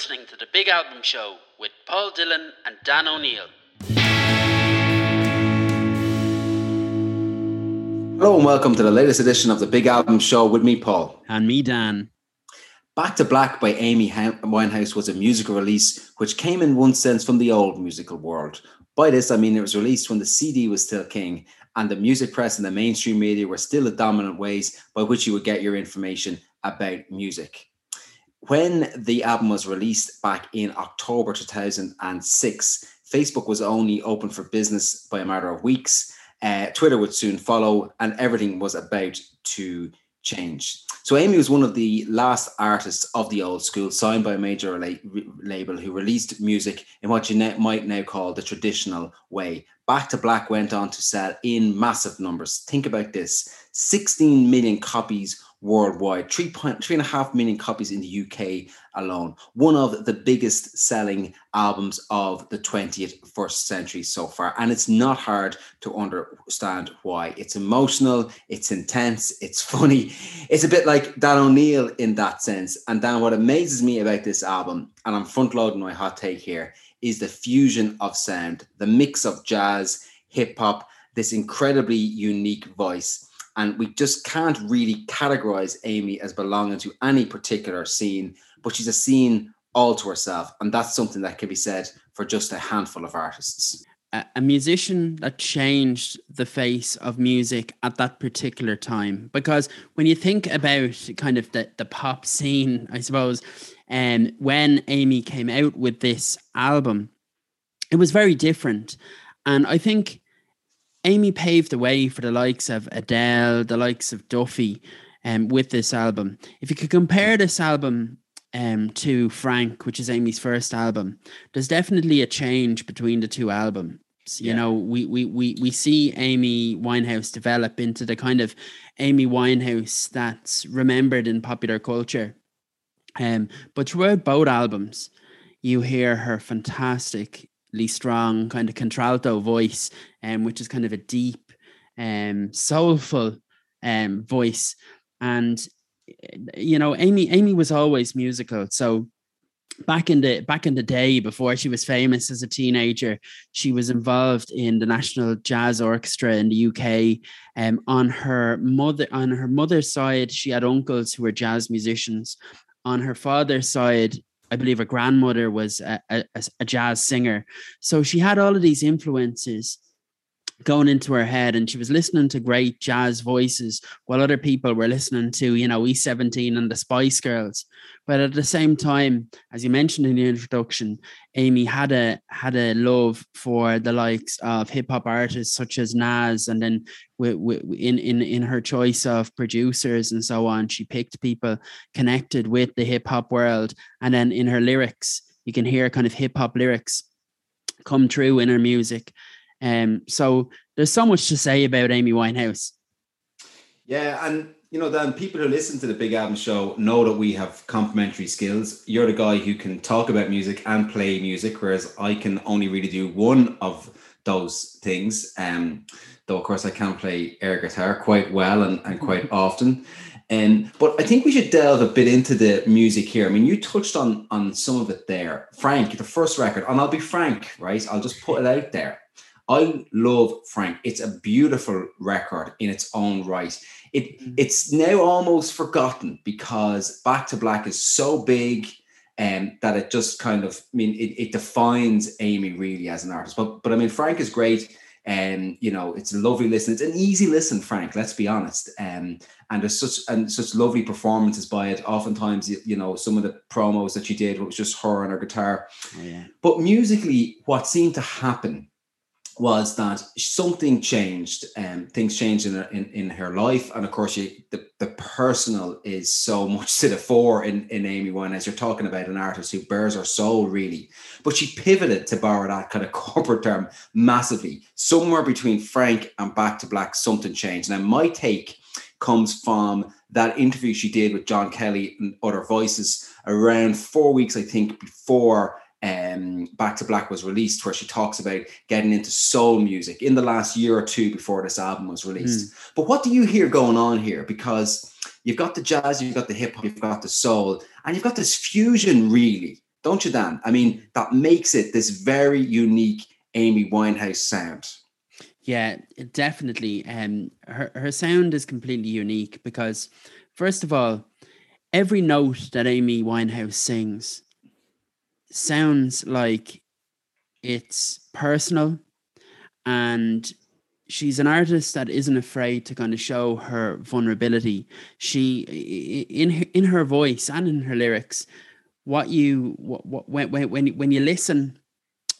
listening to The Big Album Show with Paul Dillon and Dan O'Neill. Hello and welcome to the latest edition of The Big Album Show with me, Paul. And me, Dan. Back to Black by Amy Winehouse was a musical release which came in one sense from the old musical world. By this, I mean it was released when the CD was still king and the music press and the mainstream media were still the dominant ways by which you would get your information about music when the album was released back in October 2006, Facebook was only open for business by a matter of weeks. Uh, Twitter would soon follow, and everything was about to change. So Amy was one of the last artists of the old school, signed by a major label, who released music in what you might now call the traditional way. Back to Black went on to sell in massive numbers. Think about this: 16 million copies worldwide, three point three and a half million copies in the UK alone. One of the biggest selling albums of the 20th first century so far. And it's not hard to understand why. It's emotional, it's intense, it's funny. It's a bit like Dan O'Neill in that sense. And Dan, what amazes me about this album, and I'm front loading my hot take here, is the fusion of sound, the mix of jazz, hip hop, this incredibly unique voice and we just can't really categorize Amy as belonging to any particular scene, but she's a scene all to herself. And that's something that can be said for just a handful of artists. A, musician that changed the face of music at that particular time. Because when you think about kind of the, the pop scene, I suppose, and um, when Amy came out with this album, it was very different. And I think Amy paved the way for the likes of Adele, the likes of Duffy, um, with this album. If you could compare this album um, to Frank, which is Amy's first album, there's definitely a change between the two albums. You yeah. know, we, we we we see Amy Winehouse develop into the kind of Amy Winehouse that's remembered in popular culture. Um, but throughout both albums, you hear her fantastic strong kind of contralto voice, um, which is kind of a deep, um, soulful um, voice. And you know, Amy Amy was always musical. So back in the back in the day before she was famous as a teenager she was involved in the national jazz orchestra in the uk um, on her mother on her mother's side she had uncles who were jazz musicians on her father's side I believe her grandmother was a, a, a, jazz singer. So she had all of these influences going into her head and she was listening to great jazz voices while other people were listening to, you know, E17 and the Spice Girls. But at the same time, as you mentioned in the introduction, Amy had a had a love for the likes of hip hop artists such as Nas, and then in in in her choice of producers and so on, she picked people connected with the hip hop world, and then in her lyrics, you can hear kind of hip hop lyrics come true in her music. Um, so there's so much to say about Amy Winehouse. Yeah, and you know, then people who listen to the Big Album Show know that we have complementary skills. You're the guy who can talk about music and play music, whereas I can only really do one of those things. Um, though of course I can play air guitar quite well and, and quite often. And um, but I think we should delve a bit into the music here. I mean, you touched on on some of it there, Frank. The first record, and I'll be frank, right? I'll just put it out there. I love Frank. It's a beautiful record in its own right. It mm-hmm. it's now almost forgotten because Back to Black is so big and um, that it just kind of I mean it, it defines Amy really as an artist. But but I mean Frank is great and um, you know it's a lovely listen. It's an easy listen, Frank. Let's be honest. Um, and there's such and such lovely performances by it. Oftentimes, you, you know, some of the promos that she did it was just her and her guitar. Oh, yeah. But musically, what seemed to happen was that something changed and um, things changed in her, in, in her life. And of course the, the personal is so much to the fore in, in Amy Winehouse. You're talking about an artist who bares her soul really. But she pivoted to borrow that kind of corporate term massively. Somewhere between Frank and Back to Black something changed. Now my take comes from that interview she did with John Kelly and other voices around four weeks I think before um, Back to Black was released, where she talks about getting into soul music in the last year or two before this album was released. Mm. But what do you hear going on here? Because you've got the jazz, you've got the hip hop, you've got the soul, and you've got this fusion really don't you, Dan? I mean, that makes it this very unique Amy Winehouse sound. Yeah, definitely. Um, her her sound is completely unique because, first of all, every note that Amy Winehouse sings sounds like it's personal, and she's an artist that isn't afraid to kind of show her vulnerability. She in her, in her voice and in her lyrics, what you what, what when when when you listen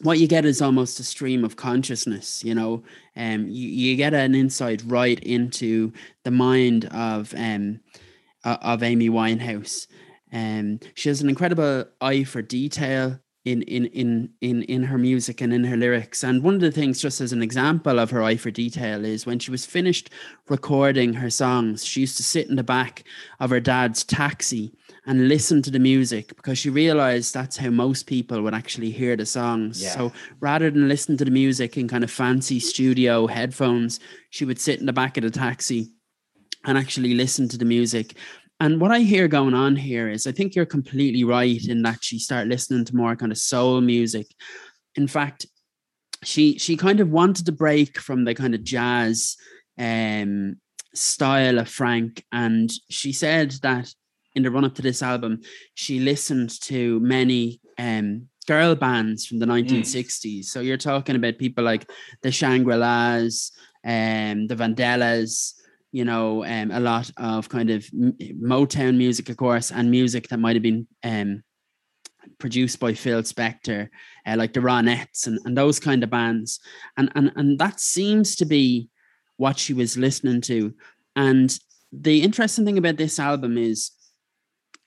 what you get is almost a stream of consciousness you know um you, you get an insight right into the mind of um of amy winehouse um she has an incredible eye for detail in in in in in her music and in her lyrics and one of the things just as an example of her eye for detail is when she was finished recording her songs she used to sit in the back of her dad's taxi and listen to the music because she realized that's how most people would actually hear the songs. Yeah. So rather than listen to the music in kind of fancy studio headphones, she would sit in the back of the taxi and actually listen to the music. And what I hear going on here is I think you're completely right in that she started listening to more kind of soul music. In fact, she she kind of wanted to break from the kind of jazz um style of Frank and she said that in the run up to this album, she listened to many um, girl bands from the 1960s. Mm. So you're talking about people like the Shangri La's, um, the Vandellas, you know, um, a lot of kind of Motown music, of course, and music that might have been um, produced by Phil Spector, uh, like the Ronettes and, and those kind of bands. And, and, and that seems to be what she was listening to. And the interesting thing about this album is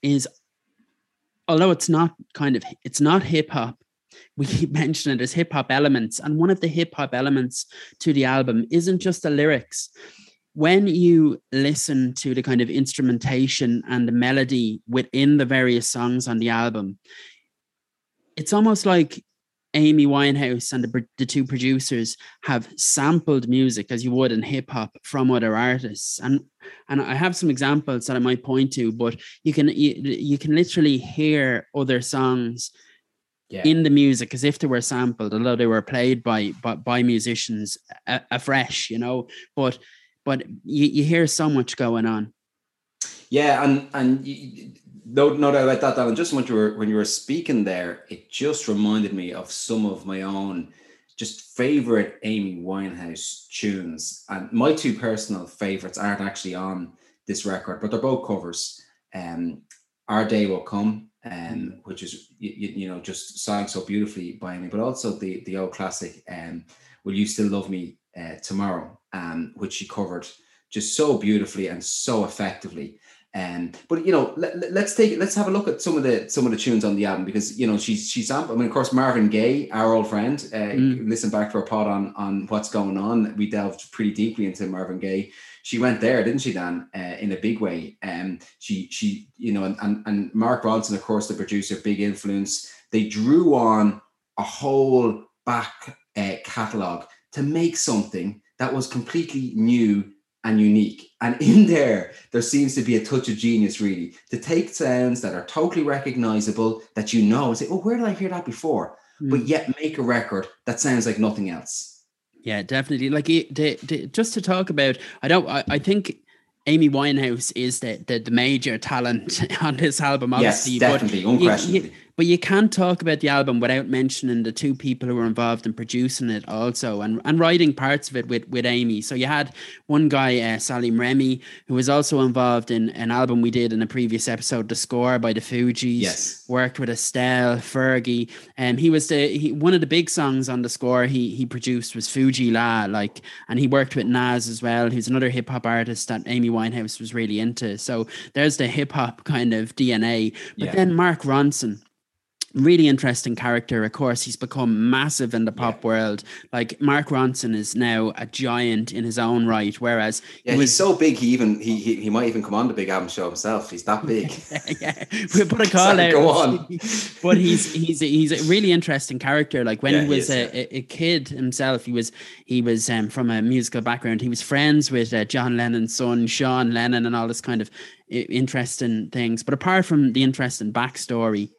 is although it's not kind of it's not hip hop we keep mentioning there's hip hop elements and one of the hip hop elements to the album isn't just the lyrics when you listen to the kind of instrumentation and the melody within the various songs on the album it's almost like Amy Winehouse and the, the two producers have sampled music as you would in hip hop from other artists. And and I have some examples that I might point to, but you can you, you can literally hear other songs yeah. in the music as if they were sampled, although they were played by by, by musicians afresh, you know. But but you, you hear so much going on. Yeah, and and no, no doubt about that, Alan. Just when you were when you were speaking there, it just reminded me of some of my own just favorite Amy Winehouse tunes. And my two personal favorites aren't actually on this record, but they're both covers. Um, Our Day Will Come, um, mm. which is you, you, know just sung so beautifully by Amy, but also the the old classic um, Will You Still Love Me uh, Tomorrow, um, which she covered just so beautifully and so effectively. Um, but you know, let, us take let's have a look at some of the some of the tunes on the album because you know she's she's I mean, of course, Marvin Gaye, our old friend. Uh, mm. Listen back to our pod on on what's going on. We delved pretty deeply into Marvin Gaye. She went there, didn't she, Dan? Uh, in a big way. Um, she she you know, and, and and Mark Ronson, of course, the producer, big influence. They drew on a whole back uh, catalog to make something that was completely new and unique. And in there, there seems to be a touch of genius, really, to take sounds that are totally recognizable, that you know, and say, oh, where did I hear that before? Mm. But yet make a record that sounds like nothing else. Yeah, definitely. Like, just to talk about, I don't, I, I think Amy Winehouse is the, the, the major talent on this album, obviously. Yes, definitely, but unquestionably. You, you, but you can't talk about the album without mentioning the two people who were involved in producing it also and, and writing parts of it with, with Amy. So you had one guy, uh, Salaam Remi, who was also involved in an album we did in a previous episode, The Score by the Fugees. Yes. Worked with Estelle, Fergie. And he was the he, one of the big songs on the score he he produced was Fu-Gee-La, like, and he worked with Nas as well, who's another hip hop artist that Amy Winehouse was really into. So there's the hip hop kind of DNA. But yeah. then Mark Ronson really interesting character. Of course, he's become massive in the pop yeah. world. Like Mark Ronson is now a giant in his own right. Whereas yeah, he was, he's so big, he even he, he he might even come on the Big Album Show himself. He's that big. yeah, we put a call out. Go on. but he's he's he's a really interesting character. Like when yeah, he was he is, a, a, kid himself, he was he was um, from a musical background. He was friends with uh, John Lennon's son, Sean Lennon, and all this kind of interesting things. But apart from the interesting backstory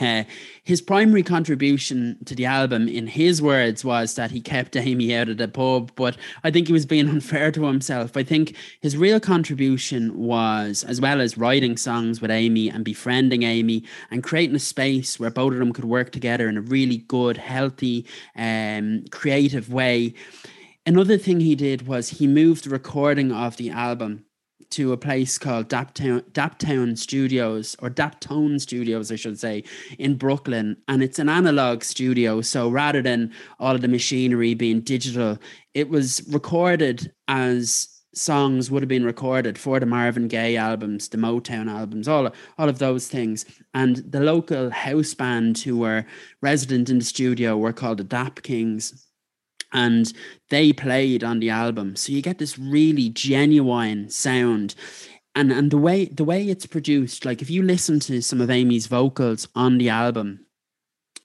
Uh, his primary contribution to the album, in his words, was that he kept Amy out of the pub, but I think he was being unfair to himself. I think his real contribution was, as well as writing songs with Amy and befriending Amy and creating a space where both of them could work together in a really good, healthy, um, creative way. Another thing he did was he moved the recording of the album to a place called Daptown, Daptown Studios or Daptone Studios, I should say, in Brooklyn. And it's an analog studio. So rather than all of the machinery being digital, it was recorded as songs would have been recorded for the Marvin Gaye albums, the Motown albums, all, all of those things. And the local house band who were resident in the studio were called the Dap Kings and they played on the album. So you get this really genuine sound. And and the way the way it's produced like if you listen to some of amy's vocals on the album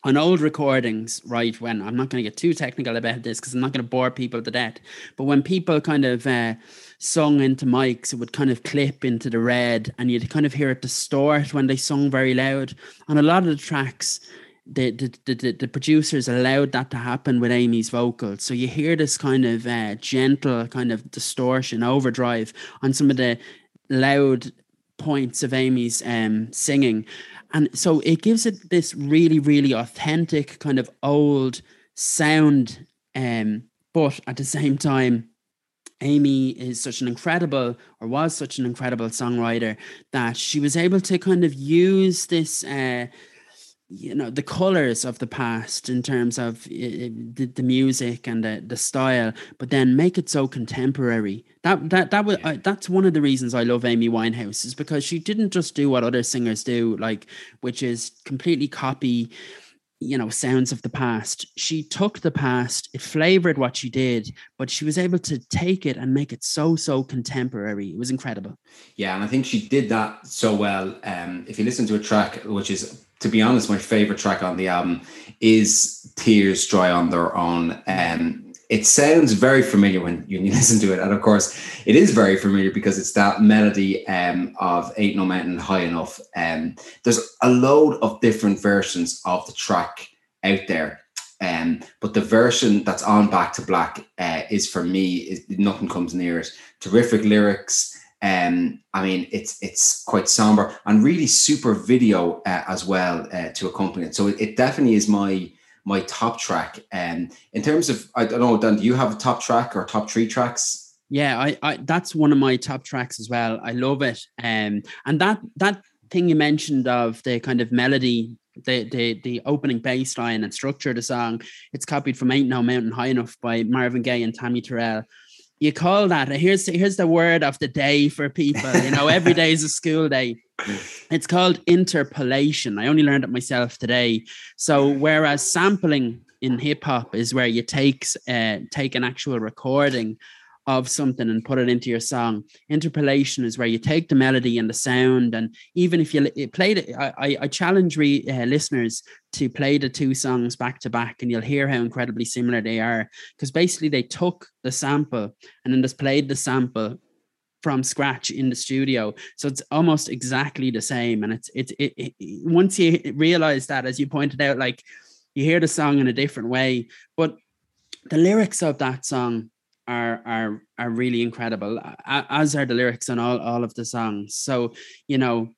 on old recordings right when i'm not going to get too technical about this because i'm not going to bore people to death but when people kind of uh, sung into mics it would kind of clip into the red and you'd kind of hear it distort when they sung very loud. On a lot of the tracks the, the, the, the producers allowed that to happen with Amy's vocals. So you hear this kind of uh, gentle kind of distortion, overdrive on some of the loud points of Amy's um, singing. And so it gives it this really, really authentic kind of old sound. Um, but at the same time, Amy is such an incredible, or was such an incredible songwriter that she was able to kind of use this. Uh, you know the colors of the past in terms of the, the music and the, the style but then make it so contemporary that that that was yeah. that's one of the reasons i love amy winehouse is because she didn't just do what other singers do like which is completely copy you know sounds of the past. She took the past it flavored what she did but she was able to take it and make it so so contemporary. It was incredible. Yeah and i think she did that so well um if you listen to a track which is to be honest, my favorite track on the album is Tears Dry on Their Own. Um, it sounds very familiar when you listen to it. And of course, it is very familiar because it's that melody um, of Ain't No Mountain High Enough. Um, there's a load of different versions of the track out there. Um, but the version that's on Back to Black uh, is for me, is, nothing comes near it. Terrific lyrics. Um, I mean, it's it's quite somber and really super video uh, as well uh, to accompany it. So it, it, definitely is my my top track. And in terms of, I don't know, Dan, do you have a top track or top three tracks? Yeah, I, I that's one of my top tracks as well. I love it. Um, and that that thing you mentioned of the kind of melody the the the opening bass line and structure of the song. It's copied from Ain't No Mountain High Enough by Marvin Gaye and Tammy Terrell you call that. Here's here's the word of the day for people you know every day is a school day. It's called interpolation. I only learned it myself today. So whereas sampling in hip hop is where you take uh, take an actual recording of something and put it into your song. Interpolation is where you take the melody and the sound, and even if you play it, I, I challenge re, uh, listeners to play the two songs back to back, and you'll hear how incredibly similar they are. Because basically, they took the sample and then just played the sample from scratch in the studio so it's almost exactly the same and it's it's it, it, once you realize that as you pointed out like you hear the song in a different way but the lyrics of that song are are are really incredible, as are the lyrics on all all of the songs. So you know.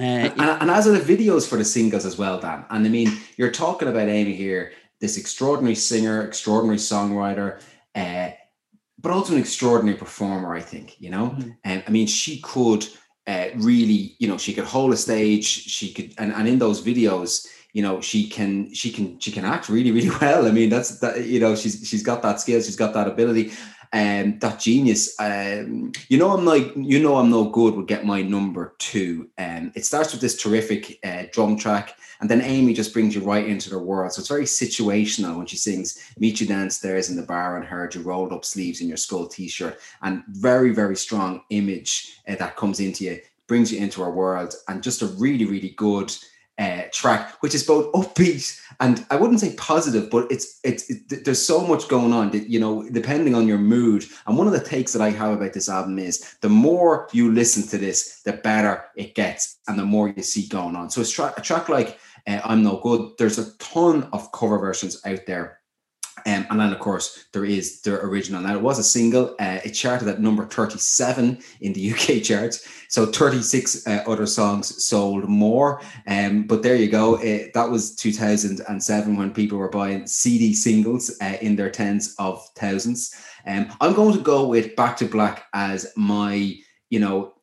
Uh, and, and as are the videos for the singles as well, Dan. And I mean, you're talking about Amy here, this extraordinary singer, extraordinary songwriter, uh, but also an extraordinary performer. I think you know, mm-hmm. and I mean, she could uh, really, you know, she could hold a stage. She could, and and in those videos, you know she can she can she can act really really well. I mean that's that you know she's she's got that skill she's got that ability and um, that genius. Um, you know i'm like you know i'm no good would get my number two. And um, it starts with this terrific uh, drum track and then amy just brings you right into the world. So it's very situational when she sings meet you downstairs in the bar and heard you rolled up sleeves in your skull t-shirt and very very strong image uh, that comes into you brings you into our world and just a really really good uh, track, which is both upbeat and I wouldn't say positive, but it's it's it, there's so much going on that you know depending on your mood. And one of the takes that I have about this album is the more you listen to this, the better it gets, and the more you see going on. So it's tra- a track like uh, "I'm No Good." There's a ton of cover versions out there um, and then, of course, there is the original. Now, it was a single. Uh, it charted at number 37 in the UK charts. So 36 uh, other songs sold more. Um, but there you go. It, that was 2007 when people were buying CD singles uh, in their tens of thousands. Um, I'm going to go with Back to Black as my, you know,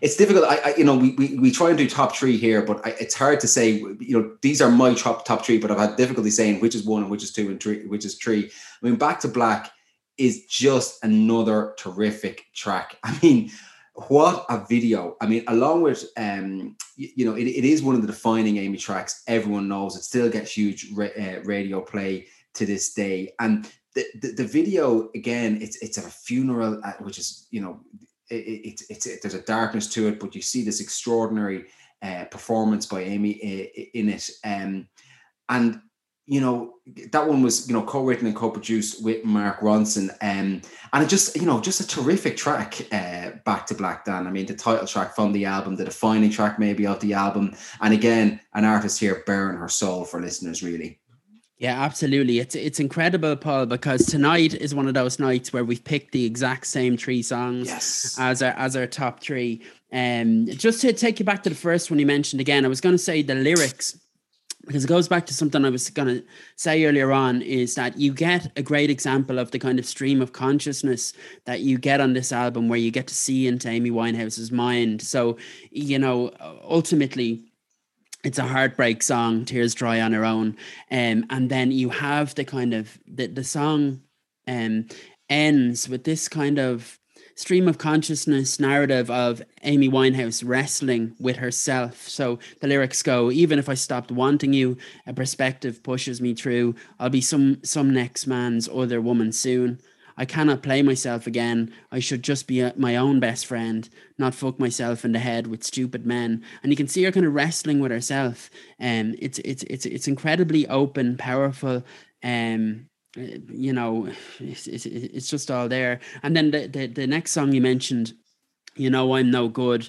it's difficult. I, I, you know, we, we we try and do top three here, but I, it's hard to say. You know, these are my top top three, but I've had difficulty saying which is one and which is two and three, which is three. I mean, Back to Black is just another terrific track. I mean, what a video! I mean, along with um, you, you know, it, it is one of the defining Amy tracks. Everyone knows it still gets huge ra- uh, radio play to this day, and the, the, the video again, it's it's a funeral, uh, which is you know it, it, it's it, there's a darkness to it, but you see this extraordinary uh, performance by Amy in it, um, and you know that one was you know co-written and co-produced with Mark Ronson, um, and it just you know just a terrific track, uh, Back to Black Dan. I mean the title track from the album, the defining track maybe of the album, and again an artist here baring her soul for listeners really. Yeah, absolutely. It's it's incredible, Paul, because tonight is one of those nights where we've picked the exact same three songs yes. as our as our top three. Um, just to take you back to the first one you mentioned again, I was going to say the lyrics because it goes back to something I was going to say earlier on is that you get a great example of the kind of stream of consciousness that you get on this album where you get to see into Amy Winehouse's mind. So, you know, ultimately it's a heartbreak song tears dry on her own um, and then you have the kind of the, the song um, ends with this kind of stream of consciousness narrative of Amy Winehouse wrestling with herself. So the lyrics go, even if I stopped wanting you, a perspective pushes me through. I'll be some some next man's other woman soon. I cannot play myself again. I should just be a, my own best friend, not fuck myself in the head with stupid men. And you can see her kind of wrestling with herself. And um, it's it's it's it's incredibly open, powerful. Um, you know, it's, it's, it's just all there. And then the, the the next song you mentioned, you know, I'm no good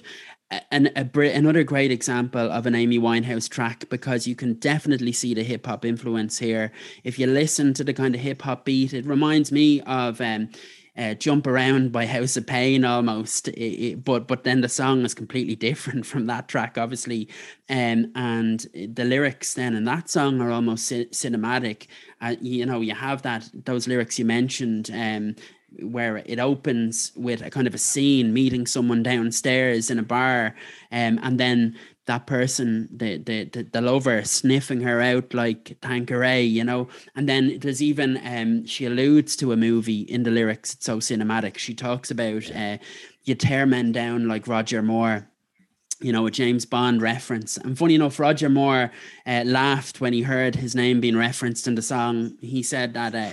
an, a, another great example of an Amy Winehouse track because you can definitely see the hip hop influence here. If you listen to the kind of hip hop beat, it reminds me of um, uh, "Jump Around" by House of Pain almost. It, it, but but then the song is completely different from that track, obviously, um, and the lyrics then in that song are almost ci- cinematic. Uh, you know, you have that those lyrics you mentioned. Um, where it opens with a kind of a scene meeting someone downstairs in a bar um, and then that person the, the the the lover sniffing her out like Tanqueray, you know and then there's even um she alludes to a movie in the lyrics it's so cinematic she talks about uh you tear men down like Roger Moore you know, a James Bond reference. And funny enough, Roger Moore uh, laughed when he heard his name being referenced in the song. He said that uh,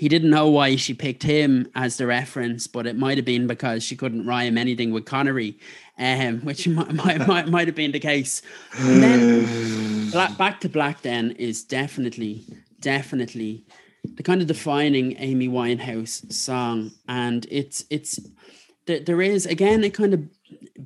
he didn't know why she picked him as the reference, but it might have been because she couldn't rhyme anything with Connery, um, which might, might, might, might have been the case. And then Black, Back to Black then is definitely, definitely the kind of defining Amy Winehouse song. And it's, it's, there is again, it kind of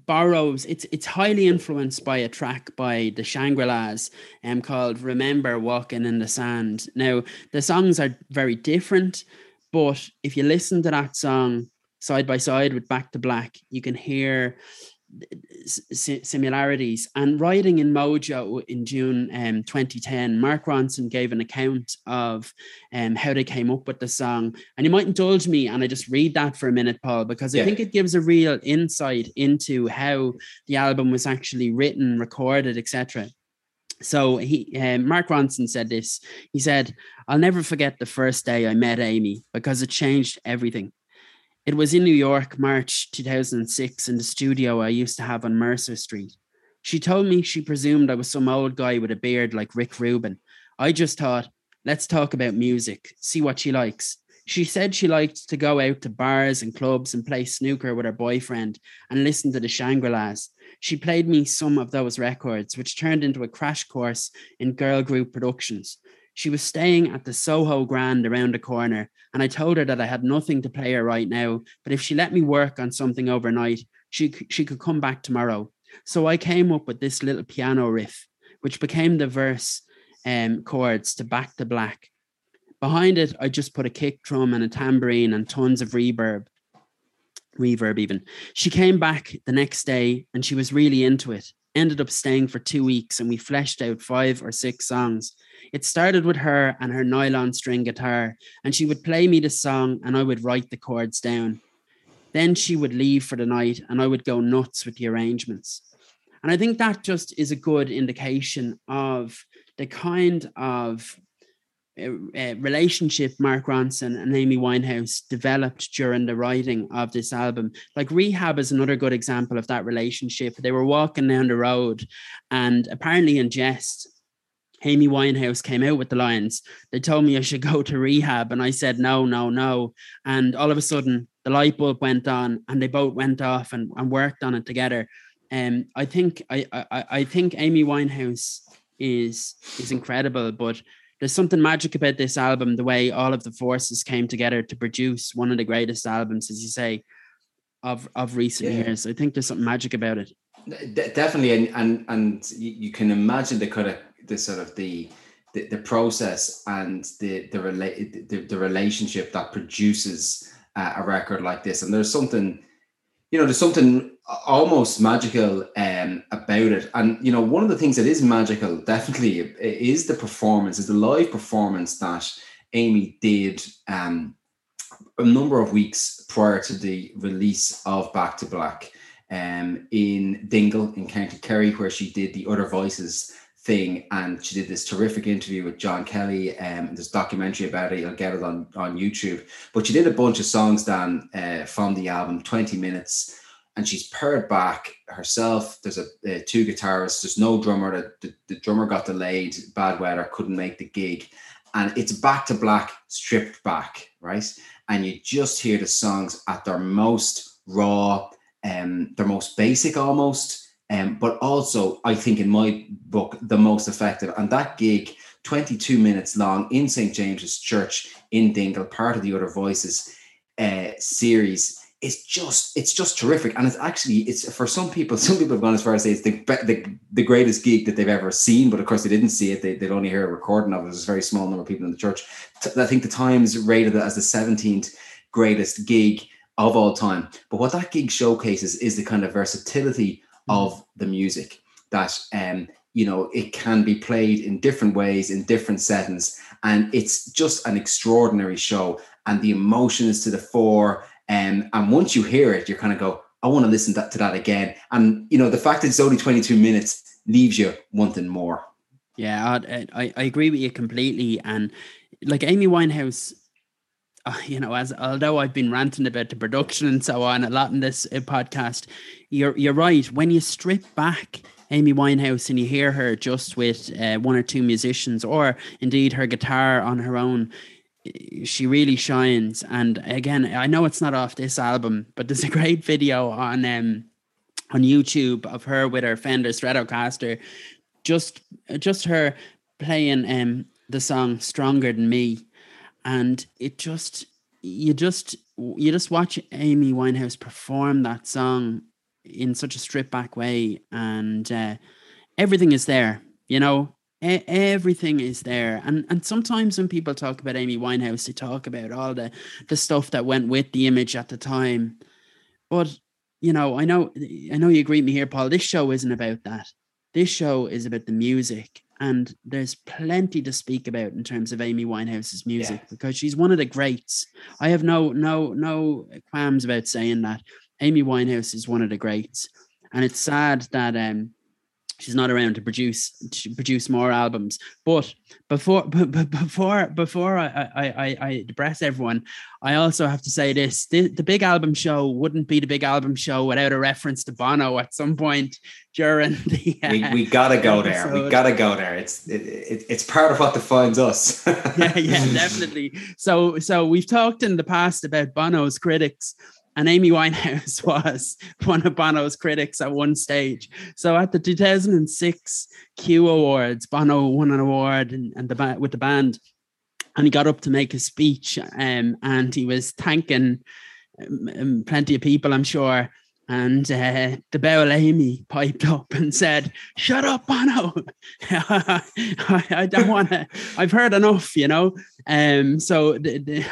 borrows it's it's highly influenced by a track by the Shangri-Las um, called Remember Walking in the Sand. Now the songs are very different, but if you listen to that song side by side with Back to Black, you can hear similarities. And writing in Mojo in June um, 2010, Mark Ronson gave an account of um, how they came up with the song. And you might indulge me and I just read that for a minute, Paul, because I yeah. think it gives a real insight into how the album was actually written, recorded, etc. So he, um, Mark Ronson said this. He said, "I'll never forget the first day I met Amy because it changed everything. It was in New York, March 2006, in the studio I used to have on Mercer Street. She told me she presumed I was some old guy with a beard like Rick Rubin. I just thought, let's talk about music, see what she likes. She said she liked to go out to bars and clubs and play snooker with her boyfriend and listen to the Shangri Las. She played me some of those records, which turned into a crash course in girl group productions. She was staying at the Soho Grand around the corner, and I told her that I had nothing to play her right now, but if she let me work on something overnight, she, she could come back tomorrow. So I came up with this little piano riff, which became the verse um, chords to Back to Black. Behind it, I just put a kick drum and a tambourine and tons of reverb. Reverb, even. She came back the next day and she was really into it. Ended up staying for two weeks and we fleshed out five or six songs. It started with her and her nylon string guitar, and she would play me the song and I would write the chords down. Then she would leave for the night and I would go nuts with the arrangements. And I think that just is a good indication of the kind of uh, relationship Mark Ronson and Amy Winehouse developed during the writing of this album. Like Rehab is another good example of that relationship. They were walking down the road, and apparently in jest, Amy Winehouse came out with the Lions. They told me I should go to rehab, and I said no, no, no. And all of a sudden, the light bulb went on, and they both went off and, and worked on it together. And um, I think I, I I think Amy Winehouse is is incredible, but there's something magic about this album, the way all of the forces came together to produce one of the greatest albums, as you say, of of recent yeah. years. I think there's something magic about it. De- definitely, and and and you can imagine the kind of the sort of the the, the process and the the, rela- the the relationship that produces uh, a record like this. And there's something, you know, there's something almost magical um, about it. And you know, one of the things that is magical, definitely, is the performance, is the live performance that Amy did um, a number of weeks prior to the release of Back to Black um, in Dingle in County Kerry, where she did the Other Voices thing and she did this terrific interview with John Kelly um there's a documentary about it you'll get it on on YouTube but she did a bunch of songs Dan uh, from the album 20 minutes and she's pared back herself. There's a, uh, two guitarists. There's no drummer. The, the, the, drummer got delayed. Bad weather couldn't make the gig, and it's back to black, stripped back, right? And you just hear the songs at their most raw, um, their most basic almost, um, but also I think in my book the most effective. And that gig, 22 minutes long in St James's Church in Dingle, part of the Other Voices uh, series it's just it's just terrific and it's actually it's for some people some people have gone as far as say it's the, the the greatest gig that they've ever seen but of course they didn't see it they, they'd only hear a recording of it there's a very small number of people in the church i think the times rated it as the 17th greatest gig of all time but what that gig showcases is the kind of versatility. Of the music that um you know it can be played in different ways in different settings and it's just an extraordinary show and the emotion is to the fore um, and once you hear it, you kind of go, I want to listen to that again. And you know, the fact that it's only 22 minutes leaves you wanting more. Yeah, I, I agree with you completely. And like Amy Winehouse, you know, as although I've been ranting about the production and so on a lot in this uh, podcast, you're you're right. When you strip back Amy Winehouse and you hear her just with uh, one or two musicians, or indeed her guitar on her own, she really shines. And again, I know it's not off this album, but there's a great video on um on YouTube of her with her Fender Stratocaster, just just her playing um the song "Stronger Than Me," and it just you just you just watch Amy Winehouse perform that song in such a stripped back way, and uh, everything is there. You know, everything is there. And and sometimes when people talk about amy winehouse they talk about all the the stuff that went with the image at the time. But you know i know i know you agree with me here paul this show isn't about that. This show is about the music and there's plenty to speak about in terms of amy winehouse's music yeah. because she's one of the greats. I have no no no qualms about saying that. Amy winehouse is one of the greats. And it's sad that um she's not around to produce to produce more albums. But before before before I I I, depress everyone, I also have to say this: the, the big album show wouldn't be the big album show without a reference to Bono at some point during the. Uh, we, we gotta go episode. there. We gotta go there. It's it, it, it's part of what defines us. yeah, yeah, definitely. So so we've talked in the past about Bono's critics and Amy Winehouse was one of Bono's critics at one stage. So at the 2006 Q Awards, Bono won an award and, and the with the band, and he got up to make a speech, um, and he was thanking um, um plenty of people, I'm sure. And uh, the Bell Amy piped up and said, "Shut up, Bono! I, I, don't want to. I've heard enough, you know." Um, so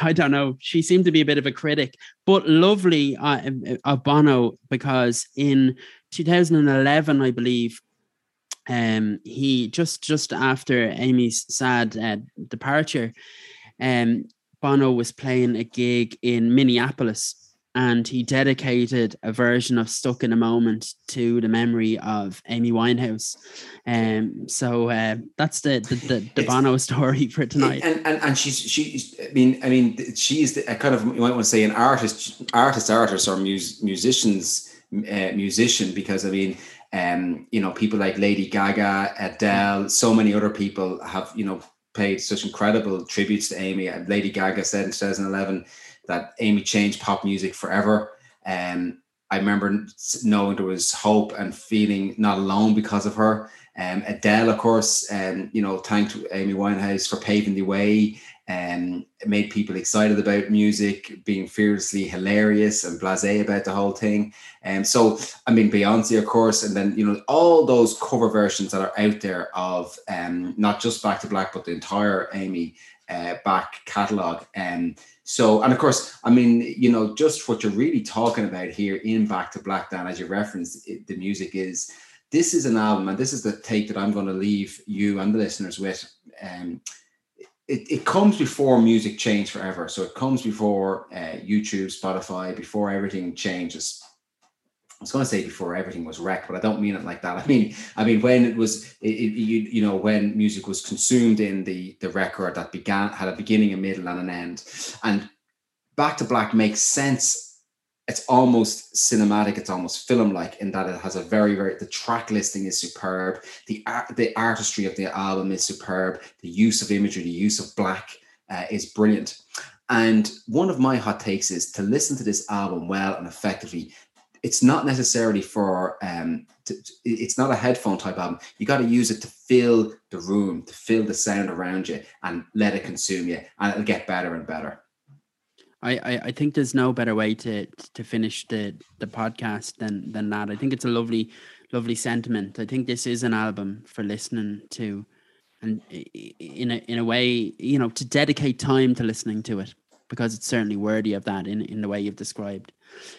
I don't know. She seemed to be a bit of a critic, but lovely uh, of Bono because in 2011, I believe, um, he just just after Amy's sad uh, departure, um, Bono was playing a gig in Minneapolis and he dedicated a version of Stuck in a Moment to the memory of Amy Winehouse. Um, so uh, that's the the, the, the Bono story for tonight. And, and and she's she's I mean I mean she's a kind of you might want to say an artist artist artist or mus, musicians uh, musician because I mean um, you know people like Lady Gaga, Adele, so many other people have you know paid such incredible tributes to Amy. And Lady Gaga said in 2011 that Amy changed pop music forever. And um, I remember knowing there was hope and feeling not alone because of her. Um, Adele, of course, and um, you know, thanked Amy Winehouse for paving the way and um, made people excited about music, being fearlessly hilarious and blasé about the whole thing. And um, so, I mean, Beyonce, of course, and then you know all those cover versions that are out there of um, not just Back to Black, but the entire Amy uh, back catalog. And um, so, and of course, I mean, you know, just what you're really talking about here in Back to Black, Dan, as you referenced, it, the music is. This is an album, and this is the take that I'm going to leave you and the listeners with. Um, it, it comes before music changed forever. So it comes before uh, YouTube, Spotify, before everything changes. I was going to say before everything was wrecked, but I don't mean it like that. I mean, I mean when it was, it, it, you, you know, when music was consumed in the the record that began had a beginning, a middle, and an end, and Back to Black makes sense. It's almost cinematic. It's almost film-like in that it has a very, very. The track listing is superb. The art, the artistry of the album is superb. The use of imagery, the use of black uh, is brilliant. And one of my hot takes is to listen to this album well and effectively it's not necessarily for um to, it's not a headphone type album you got to use it to fill the room to fill the sound around you and let it consume you and it'll get better and better I, I, think there's no better way to to finish the the podcast than than that. I think it's a lovely, lovely sentiment. I think this is an album for listening to, and in a in a way, you know, to dedicate time to listening to it because it's certainly worthy of that in in the way you've described.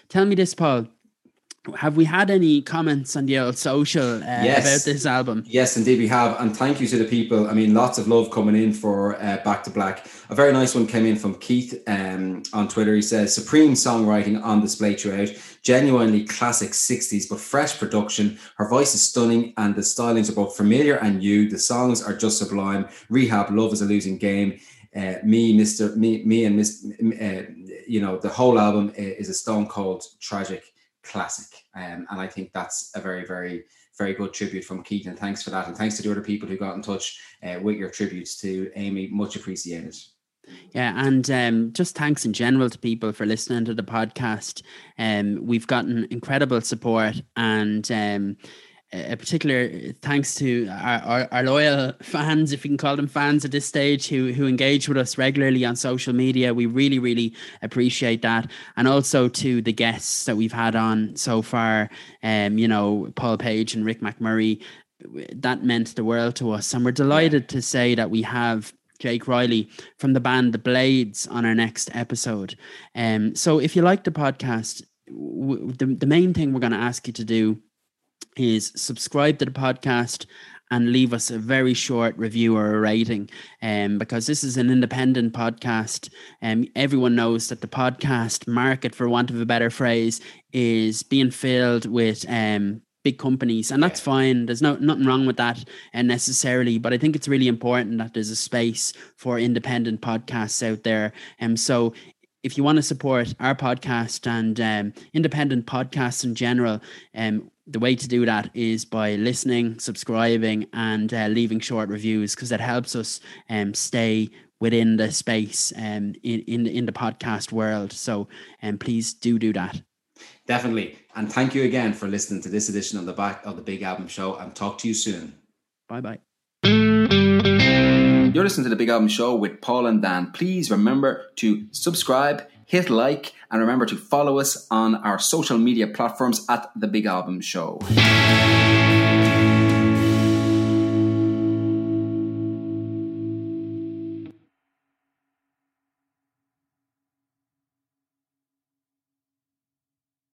Tell me this, Paul have we had any comments on the old social uh, yes. about this album? Yes, indeed we have, and thank you to the people. I mean, lots of love coming in for uh, Back to Black. A very nice one came in from Keith um, on Twitter. He says, "Supreme songwriting on display throughout, genuinely classic '60s, but fresh production. Her voice is stunning, and the stylings are both familiar and new. The songs are just sublime. Rehab, love is a losing game." Uh, me, Mister, me, me, and Miss, uh, you know, the whole album is a stone cold tragic classic. Um, and I think that's a very, very, very good tribute from Keith. And thanks for that. And thanks to the other people who got in touch uh, with your tributes to Amy. Much appreciated. Yeah, and um, just thanks in general to people for listening to the podcast. Um, we've gotten incredible support, and um, a particular thanks to our, our, our, loyal fans, if you can call them fans at this stage, who who engage with us regularly on social media. We really, really appreciate that, and also to the guests that we've had on so far. Um, you know, Paul Page and Rick McMurray. That meant the world to us, and we're delighted to say that we have Jake Riley from the band The Blades on our next episode. Um, so if you like the podcast, w- the, the main thing we're going to ask you to do is subscribe to the podcast and leave us a very short review or a rating um, because this is an independent podcast. And um, everyone knows that the podcast market for want of a better phrase is being filled with um, big companies and that's fine. There's no nothing wrong with that and uh, necessarily but i think it's really important that there's a space for independent podcasts out there. And um, so if you want to support our podcast and um, independent podcasts in general, um, the way to do that is by listening, subscribing, and uh, leaving short reviews because it helps us um, stay within the space um, in, in, in the podcast world. So um, please do do that. Definitely. And thank you again for listening to this edition of the back of the Big Album Show and talk to you soon. Bye bye. You're listening to the Big Album Show with Paul and Dan. Please remember to subscribe, hit like, and remember to follow us on our social media platforms at the Big Album Show.